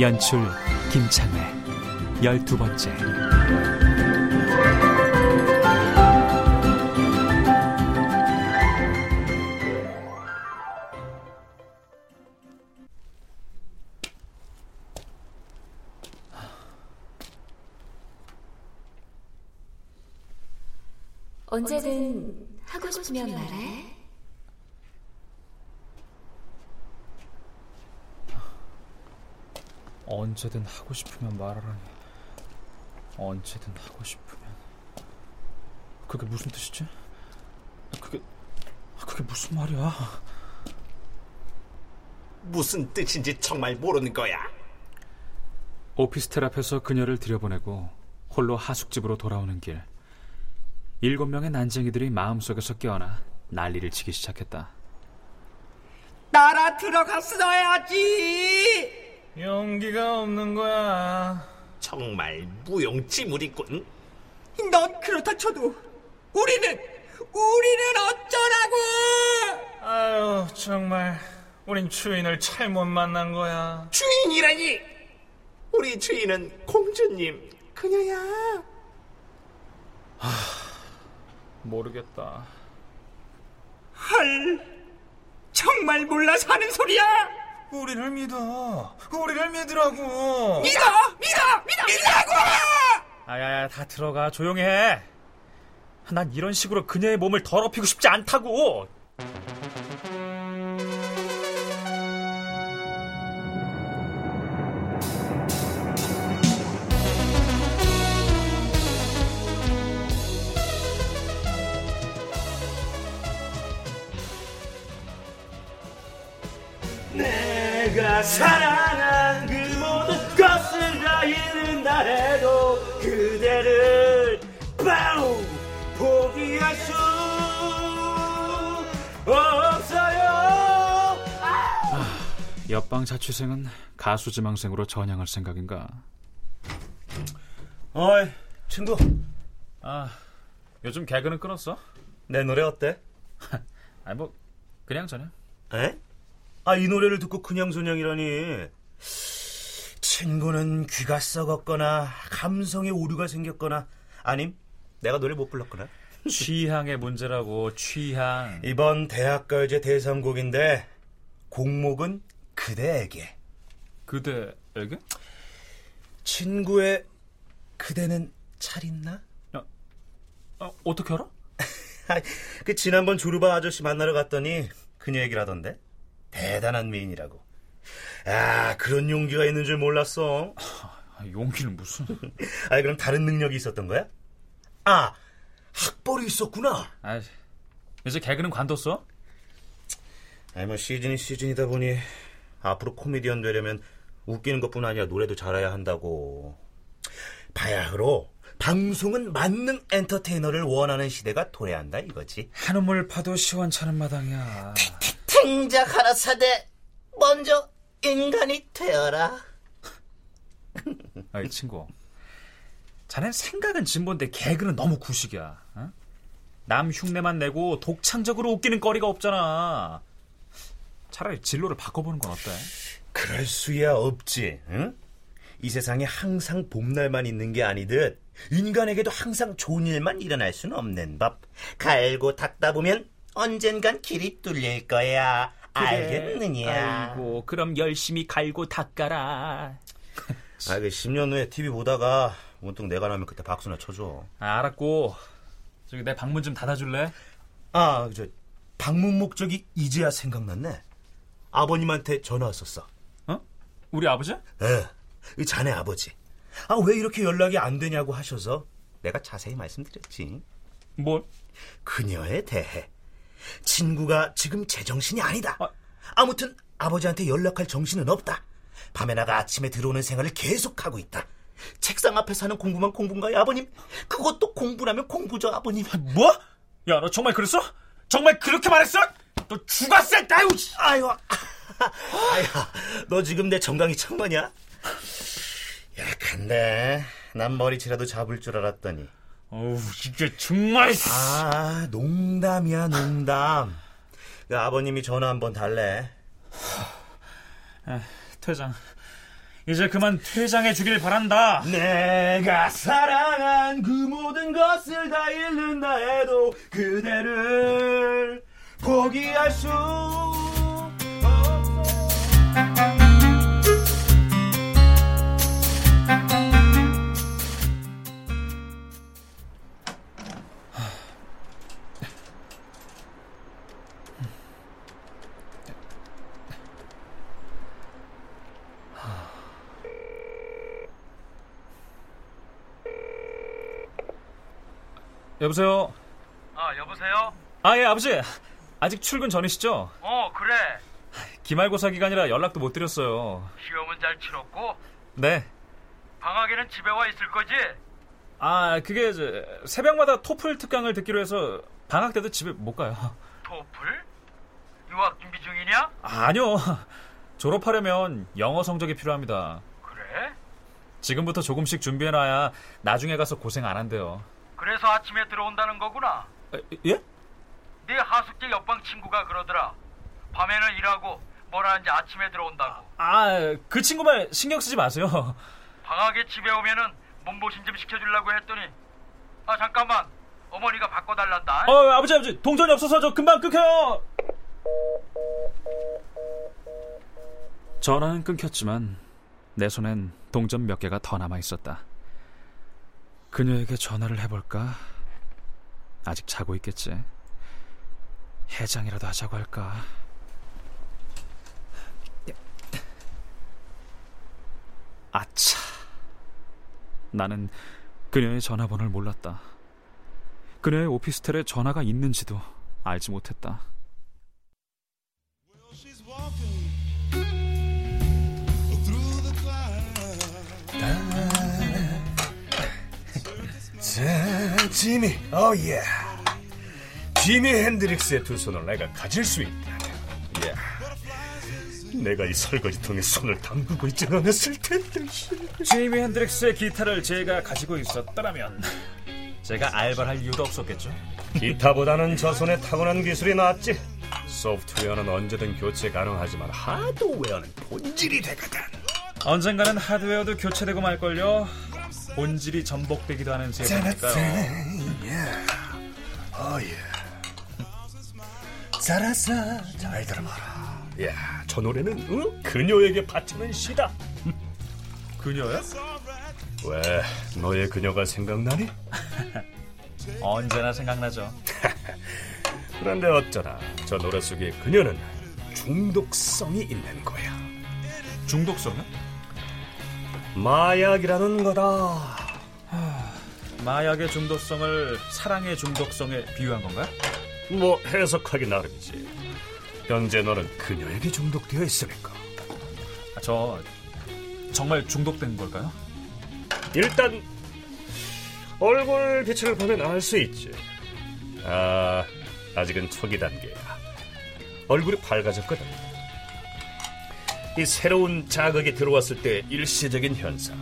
연출 김창회 열두 번째 언제든 하고 싶으면 말해. 언제든 하고 싶으면 말하라니. 언제든 하고 싶으면. 그게 무슨 뜻이지? 그게 그게 무슨 말이야? 무슨 뜻인지 정말 모르는 거야. 오피스텔 앞에서 그녀를 들여보내고 홀로 하숙집으로 돌아오는 길 일곱 명의 난쟁이들이 마음속에서 깨어나 난리를 치기 시작했다. 따라 들어갔어야지. 용기가 없는 거야. 정말 무용지물이군. 넌 그렇다 쳐도 우리는 우리는 어쩌라고? 아유 정말 우린 주인을 잘못 만난 거야. 주인이라니. 우리 주인은 공주님 그녀야. 모르겠다. 헐, 정말 몰라서 하는 소리야? 우리를 믿어. 우리를 믿으라고. 믿어, 믿어, 믿어, 믿라고! 아야야 다 들어가 조용히 해. 난 이런 식으로 그녀의 몸을 더럽히고 싶지 않다고. 내가 사랑한 그 모든 것을 다 잃는다 해도 그대를 바로 포기할 수 없어요. 옆방 자취생은 가수 지망생으로 전향할 생각인가? 어이, 친구. 아 요즘 개그는 끊었어? 내 노래 어때? 아니 뭐 그냥 전혀. 에? 아, 이 노래를 듣고 그냥저냥이라니. 친구는 귀가 썩었거나, 감성에 오류가 생겼거나, 아님, 내가 노래 못 불렀거나. 취향의 문제라고 취향. 이번 대학가요제 대상곡인데, 곡목은 그대에게. 그대에게? 친구의 그대는 잘 있나? 어, 어떻게 알아? 그 지난번 조르바 아저씨 만나러 갔더니 그녀 얘기를 하던데 대단한 미인이라고 아 그런 용기가 있는 줄 몰랐어 아, 용기는 무슨? 아니 그럼 다른 능력이 있었던 거야? 아 학벌이 있었구나 아 이제 개그는 관뒀어? 아니 뭐 시즌이 시즌이다 보니 앞으로 코미디언 되려면 웃기는 것뿐 아니라 노래도 잘해야 한다고 바야흐로 방송은 만능 엔터테이너를 원하는 시대가 도래한다 이거지 한우물 파도 시원찮은 마당이야. 탱작 하나 사대 먼저 인간이 되어라 아이 친구, 자넨 생각은 진본데 개그는 너무 구식이야. 어? 남 흉내만 내고 독창적으로 웃기는 거리가 없잖아. 차라리 진로를 바꿔보는 건 어때? 그럴 수야 없지 응? 이 세상에 항상 봄날만 있는 게 아니듯 인간에게도 항상 좋은 일만 일어날 수는 없는 법 갈고 닦다 보면 언젠간 길이 뚫릴 거야 알겠느냐 아이고, 그럼 열심히 갈고 닦아라. 아, 그 10년 후에 TV 보다가 문득 내가 나면 그때 박수나 쳐줘. 아, 알았고, 저기 내 방문 좀 닫아줄래? 아, 저 방문 목적이 이제야 생각났네. 아버님한테 전화 왔었어. 어? 우리 아버지? 예, 이 자네 아버지. 아, 왜 이렇게 연락이 안 되냐고 하셔서 내가 자세히 말씀드렸지. 뭘? 그녀에 대해. 친구가 지금 제정신이 아니다. 아. 아무튼 아버지한테 연락할 정신은 없다. 밤에 나가 아침에 들어오는 생활을 계속하고 있다. 책상 앞에서 하는 공부만 공부인가요, 아버님? 그것도 공부라면 공부죠, 아버님. 뭐? 야, 너 정말 그랬어? 정말 그렇게 말했어? 너 죽었어, 아유. 아유, 아유, 너 지금 내 정강이 천거냐? 약한데, 난 머리채라도 잡을 줄 알았더니. 어우, 이게 정말. 아, 농담이야, 농담. 그 아버님이 전화 한번 달래. 아, 퇴장. 이제 그만 퇴장해 주길 바란다. 내가 사랑한 그 모든 것을 다 잃는다 해도 그대를 포기할 수 여보세요? 아, 여보세요? 아, 예, 아버지. 아직 출근 전이시죠? 어, 그래. 기말고사 기간이라 연락도 못 드렸어요. 시험은 잘 치렀고, 네. 방학에는 집에 와 있을 거지? 아, 그게 새벽마다 토플 특강을 듣기로 해서 방학 때도 집에 못 가요. 토플? 유학 준비 중이냐? 아, 아니요. 졸업하려면 영어 성적이 필요합니다. 그래? 지금부터 조금씩 준비해놔야 나중에 가서 고생 안 한대요. 그래서 아침에 들어온다는 거구나. 아, 예? 네 하숙제 옆방 친구가 그러더라. 밤에는 일하고 뭘 하는지 아침에 들어온다고. 아, 그 친구 말 신경 쓰지 마세요. 방학에 집에 오면은 몸보신 좀 시켜주려고 했더니 아 잠깐만 어머니가 바꿔달란다. 어, 아버지, 아버지, 동전이 없어서 저 금방 끊겨요. 전화는 끊겼지만 내 손엔 동전 몇 개가 더 남아 있었다. 그녀에게 전화를 해볼까? 아직 자고 있겠지. 해장이라도 하자고 할까? 아차. 나는 그녀의 전화번호를 몰랐다. 그녀의 오피스텔에 전화가 있는지도 알지 못했다. 자, 지미, 어, 예. 지미 핸드릭스의 두 손을 내가 가질 수 있다. 예. 내가 이 설거지통에 손을 담그고 있지 않았을 텐데. 제이미 핸드릭스의 기타를 제가 가지고 있었더라면 제가 알바를 할 이유도 없었겠죠. 기타보다는 저 손에 타고난 기술이 낫지. 소프트웨어는 언제든 교체 가능하지만 하드웨어는 본질이 되거든. 언젠가는 하드웨어도 교체되고 말걸요. 본질이 전복되기도 하는 세상이니까요. 어, 예. 잘했어. 잘 들어봐라. 야, 저 노래는 응? 그녀에게 바치는 시다. 그녀요? 왜 너의 그녀가 생각나니? 언제나 생각나죠. 그런데 어쩌나 저 노래 속의 그녀는 중독성이 있는 거야. 중독성요? 마약이라는 거다. 마약의 중독성을 사랑의 중독성에 비유한 건가요? 뭐 해석하기 나름이지. 현재 너는 그녀에게 중독되어 있으니까. 아, 저 정말 중독된 걸까요? 일단 얼굴 빛을 보면 알 수 있지. 아, 아직은 초기 단계야. 얼굴이 밝아졌거든. 이 새로운 자극이 들어왔을 때 일시적인 현상.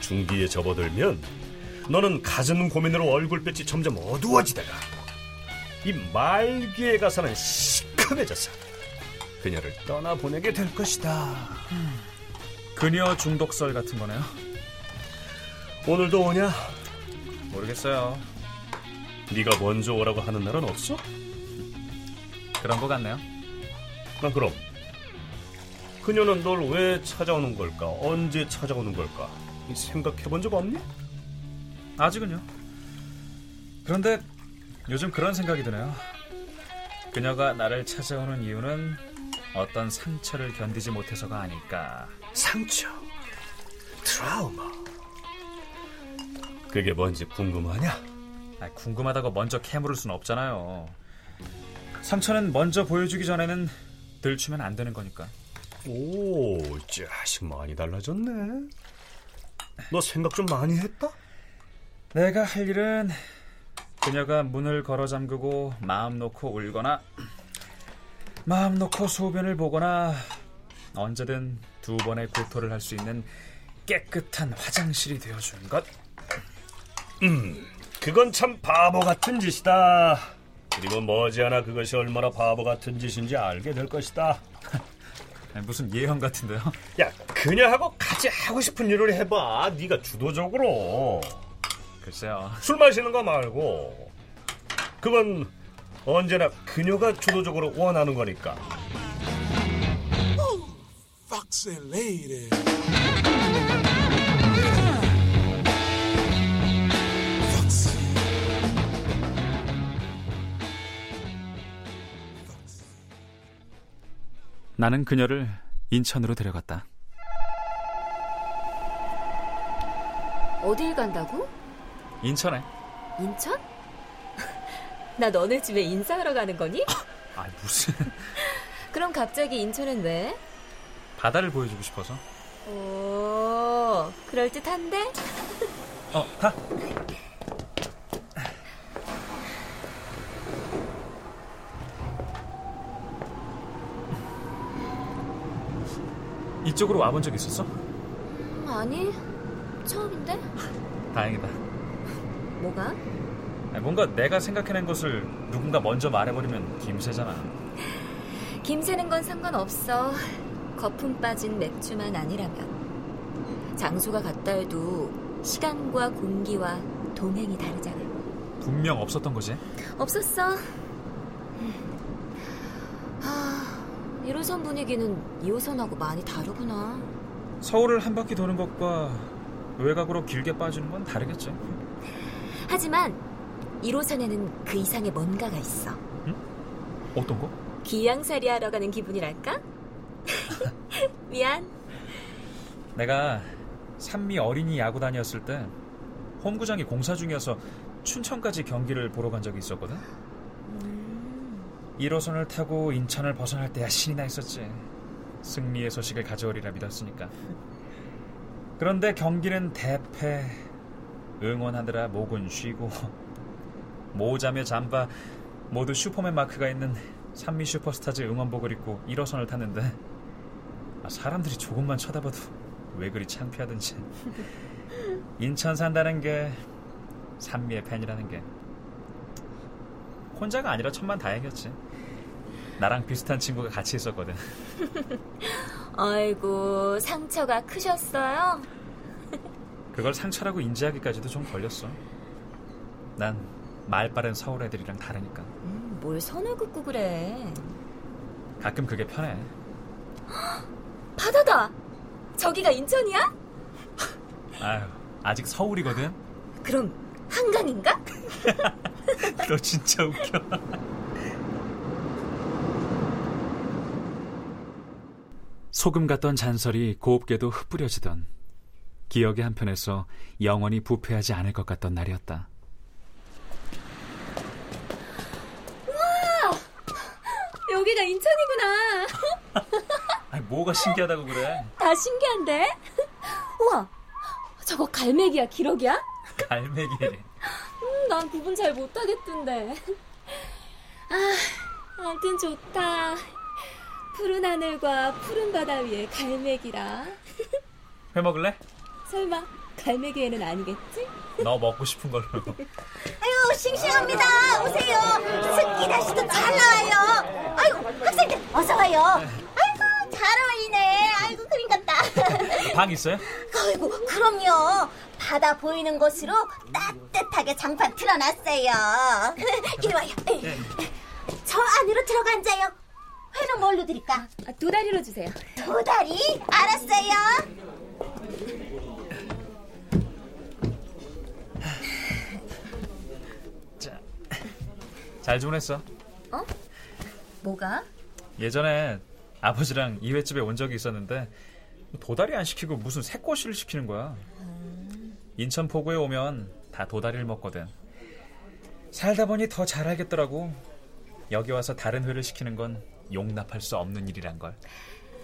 중기에 접어들면 너는 가슴 고민으로 얼굴빛이 점점 어두워지다가 이 말기에 가서는 시큼해져서 그녀를 떠나보내게 될 것이다. 그녀 중독설 같은 거네요. 오늘도 오냐? 모르겠어요. 네가 먼저 오라고 하는 날은 없어? 그런 것 같네요. 나 그럼 그녀는 널 왜 찾아오는 걸까? 언제 찾아오는 걸까? 생각해 본 적 없니? 아직은요. 그런데 요즘 그런 생각이 드네요. 그녀가 나를 찾아오는 이유는 어떤 상처를 견디지 못해서가 아닐까. 상처, 트라우마. 그게 뭔지 궁금하냐? 아, 궁금하다고 먼저 캐물을 순 없잖아요. 상처는 먼저 보여주기 전에는 들추면 안 되는 거니까. 오, 자식 많이 달라졌네. 너 생각 좀 많이 했다? 내가 할 일은 그녀가 문을 걸어 잠그고 마음 놓고 울거나 마음 놓고 소변을 보거나 언제든 두 번의 구토를 할 수 있는 깨끗한 화장실이 되어주는 것. 음, 그건 참 바보 같은 짓이다. 그리고 머지않아 그것이 얼마나 바보 같은 짓인지 알게 될 것이다. 무슨 예언 같은데요? 야, 그녀하고 같이 하고 싶은 일을 해봐. 네가 주도적으로. 글쎄요. 술 마시는 거 말고. 그건 언제나 그녀가 주도적으로 원하는 거니까. Foxy 나는 그녀를 인천으로 데려갔다. 어딜 간다고? 인천에. 인천? 나 너네 집에 인사하러 가는 거니? 아 무슨 그럼 갑자기 인천엔 왜? 바다를 보여주고 싶어서. 오, 그럴듯한데? 어, 가. 이쪽으로 와본 적 있었어? 음, 아니, 처음인데? 다행이다. 뭐가? 뭔가 내가 생각해낸 것을 누군가 먼저 말해버리면 김새잖아. 김새는 건 상관없어. 거품 빠진 맥주만 아니라면. 장소가 같다 해도 시간과 공기와 동행이 다르잖아. 분명 없었던 거지. 없었어. 하, 1호선 분위기는 2호선하고 많이 다르구나. 서울을 한 바퀴 도는 것과 외곽으로 길게 빠지는 건 다르겠지. 하지만 1호선에는 그 이상의 뭔가가 있어. 어떤 거? 귀양살이 하러 가는 기분이랄까? 미안. 내가 산미 어린이 야구단이었을 때 홈구장이 공사 중이어서 춘천까지 경기를 보러 간 적이 있었거든. 1호선을 타고 인천을 벗어날 때야 신이 나 있었지. 승리의 소식을 가져오리라 믿었으니까. 그런데 경기는 대패. 응원하느라 목은 쉬고 모자며 잠바 모두 슈퍼맨 마크가 있는 산미 슈퍼스타즈 응원복을 입고 1호선을 탔는데 아, 사람들이 조금만 쳐다봐도 왜 그리 창피하든지 인천 산다는 게 산미의 팬이라는 게 혼자가 아니라 천만 다행이었지 나랑 비슷한 친구가 같이 있었거든 아이고, 상처가 크셨어요? 그걸 상처라고 인지하기까지도 좀 걸렸어 난 말 빠른 서울 애들이랑 다르니까 음, 뭘 선을 긋고 그래. 가끔 그게 편해 바다다! 저기가 인천이야? 아유 아직 서울이거든 그럼 한강인가? 너 진짜 웃겨 소금 같던 잔설이 곱게도 흩뿌려지던 기억의 한편에서 영원히 부패하지 않을 것 같던 날이었다. 여기가 인천이구나. 아니 뭐가 신기하다고 그래 다 신기한데? 우와, 저거 갈매기야, 기러기야? 갈매기 음, 난 구분 잘 못하겠던데. 아, 아무튼 좋다. 푸른 하늘과 푸른 바다 위에 갈매기라. 회 먹을래? 설마 갈매기에는 아니겠지? 너 먹고 싶은 걸로 아유, 싱싱합니다. 오세요. 스키 다시도 잘 나와요. 아유, 학생들 어서 와요. 아이고, 잘 어울리네. 아이고, 그림 같다. 방 있어요? 아이고, 그럼요. 바다 보이는 곳으로 따뜻하게 장판 틀어놨어요. 이리 와요. 저 안으로 들어가 앉아요. 회는 뭘로 드릴까? 아, 두 다리로 주세요. 두 다리? 알았어요. 잘 지냈어? 뭐가? 예전에 아버지랑 이회집에 온 적이 있었는데 도다리 안 시키고 무슨 새꼬시를 시키는 거야. 인천 포구에 오면 다 도다리를 먹거든. 살다 보니 더 잘 알겠더라고. 여기 와서 다른 회를 시키는 건 용납할 수 없는 일이란 걸.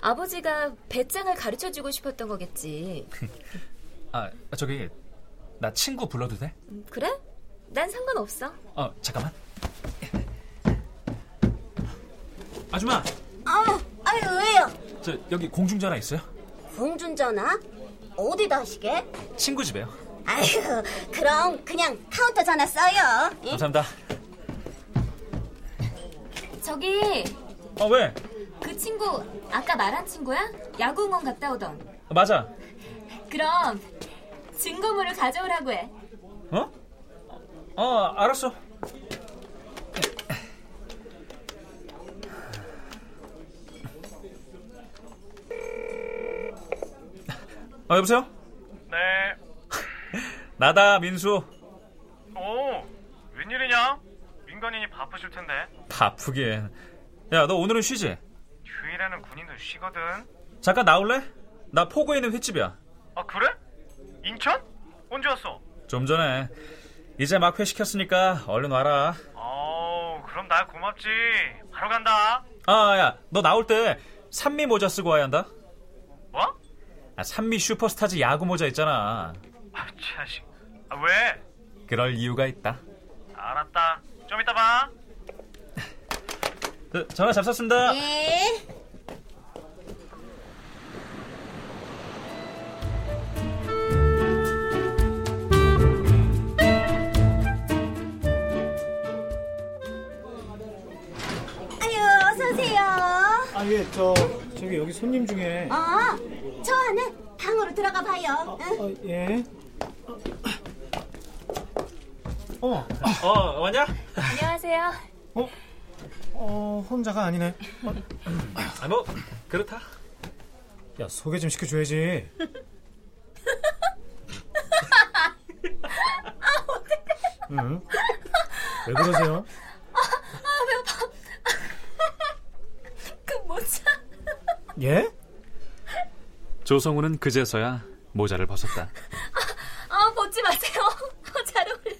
아버지가 배짱을 가르쳐 주고 싶었던 거겠지. 아, 저기 나 친구 불러도 돼? 음, 그래? 난 상관없어. 어, 잠깐만. 아줌마, 아, 아유 왜요? 저 여기 공중전화 있어요? 공중전화? 어디다 하시게? 친구 집에요. 아유, 그럼 그냥 카운터 전화 써요. 응? 감사합니다. 저기 어, 왜? 그 친구 아까 말한 친구야? 야구응원 갔다 오던. 어, 맞아. 그럼 증거물을 가져오라고 해. 어? 어, 알았어. 어, 여보세요? 네. 나다, 민수. 오, 웬일이냐? 민간인이 바쁘실 텐데. 바쁘게. 야, 너 오늘은 쉬지? 휴일에는 군인들 쉬거든. 잠깐 나올래? 나 포구에 있는 횟집이야. 아, 그래? 인천? 언제 왔어? 좀 전에. 이제 막 회식했으니까 얼른 와라. 어우, 그럼 날 고맙지. 바로 간다. 아, 야, 너 나올 때 산미 모자 쓰고 와야 한다. 뭐? 아, 산미 슈퍼스타즈 야구 모자 있잖아. 아, 자식. 아, 왜? 그럴 이유가 있다. 알았다. 좀 이따 봐. 저, 전화 잘 썼습니다. 예. 아유, 어서 오세요. 아, 예, 저, 저기 여기 손님 중에. 어, 저 안에 방으로 들어가 봐요. 응? 어, 예. 어, 어, 왔냐? 안녕하세요. 어, 어, 혼자가 아니네. 어, 아, 뭐, 그렇다. 야, 소개 좀 시켜줘야지. 응? 왜 그러세요? 그 모자. 예? 조성우는 그제서야 모자를 벗었다. 아 벗지 마세요. 잘 어울려.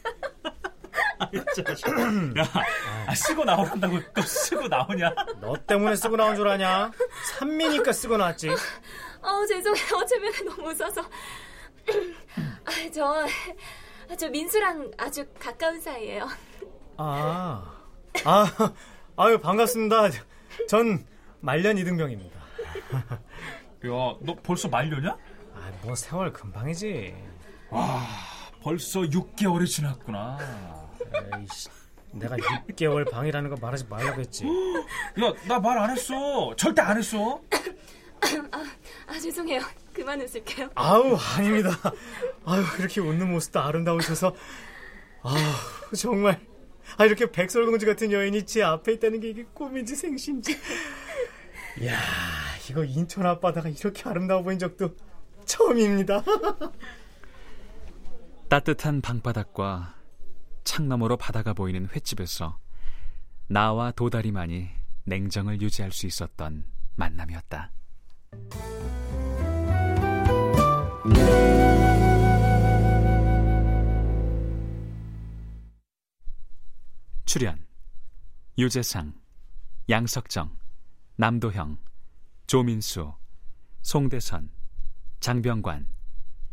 야, 아, 쓰고 나오란다고 또 쓰고 나오냐? 너 때문에 쓰고 나온 줄 아냐? 산미니까 쓰고 나왔지. 어 죄송해요. 어쩌면 너무 웃어서. 아, 저, 저 민수랑 아주 가까운 사이예요. 아, 아, 아유, 반갑습니다. 전 말년 이등병입니다. 야, 너 벌써 말려냐? 아, 뭐 세월 금방이지. 와, 벌써 6개월이 지났구나. 에이씨, 내가 6개월 방이라는 거 말하지 말라고 했지. 야, 나 말 안 했어. 절대 안 했어. 아, 아 죄송해요. 그만 웃을게요. 아우, 아닙니다. 아유, 이렇게 웃는 모습도 아름다우셔서. 아 정말. 아, 이렇게 백설공주 같은 여인이 제 앞에 있다는 게 이게 꿈인지 생신지. 이야, 이거 인천 앞바다가 이렇게 아름다워 보인 적도 처음입니다. 따뜻한 방바닥과 창너머로 바다가 보이는 횟집에서 나와 도다리만이 냉정을 유지할 수 있었던 만남이었다. 출연 유재상, 양석정, 남도형, 조민수, 송대선, 장병관,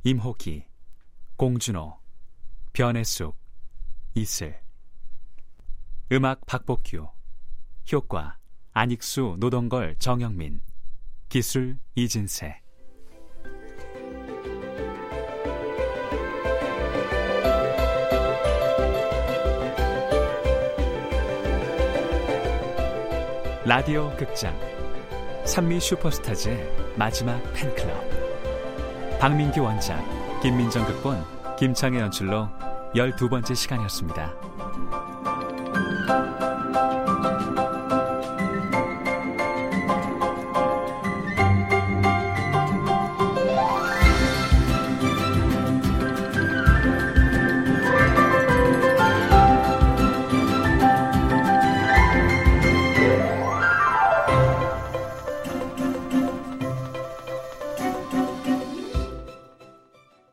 임호기, 공준호, 변혜숙, 이슬. 음악 박복규. 효과 안익수, 노동걸, 정영민. 기술 이진세. 라디오 극장 산미 슈퍼스타즈의 마지막 팬클럽 박민규 원작 김민정 극본 김창의 연출로 12번째 시간이었습니다.